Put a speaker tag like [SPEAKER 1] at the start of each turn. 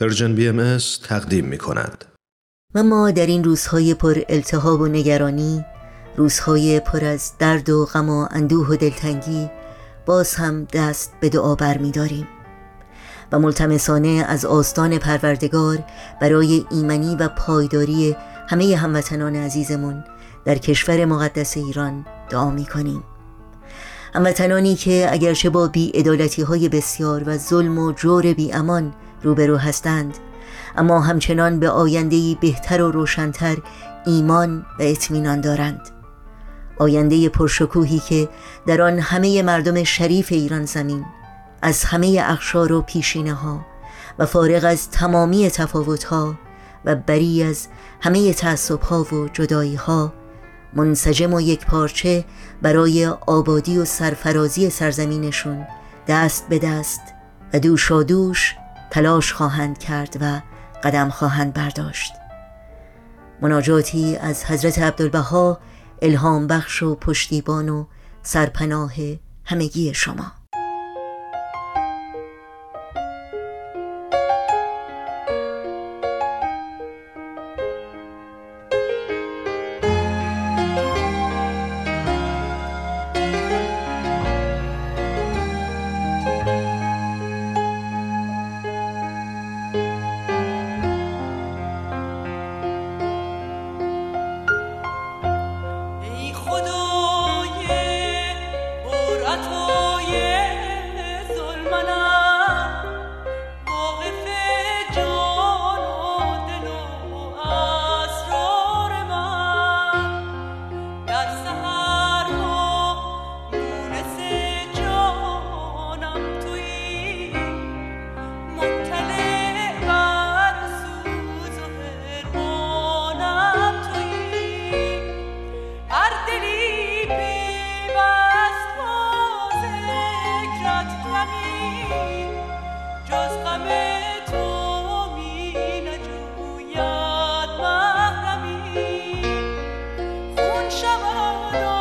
[SPEAKER 1] Persian BM تقدیم می کند.
[SPEAKER 2] و ما در این روزهای پر التهاب و نگرانی روزهای پر از درد و غم و اندوه و دلتنگی باز هم دست به دعا بر می داریم و ملتمسانه از آستان پروردگار برای ایمنی و پایداری همه هموطنان عزیزمون در کشور مقدس ایران دعا می کنیم هموطنانی که اگرچه با بی های بسیار و ظلم و جور بی امان روبرو هستند. اما همچنان به آینده بهتر و روشنتر ایمان و اطمینان دارند. آینده پرشکوهی که در آن همه مردم شریف ایران زمین از همه اخشار و پیشینه ها و فارغ از تمامی تفاوت ها و بری از همه تعصب ها و جدایی ها منسجم و یک پارچه برای آبادی و سرفرازی سرزمینشون دست به دست و دوش دوش تلاش خواهند کرد و قدم خواهند برداشت. مناجاتی از حضرت عبدالبها الهام بخش و پشتیبان و سرپناه همگی شما. شب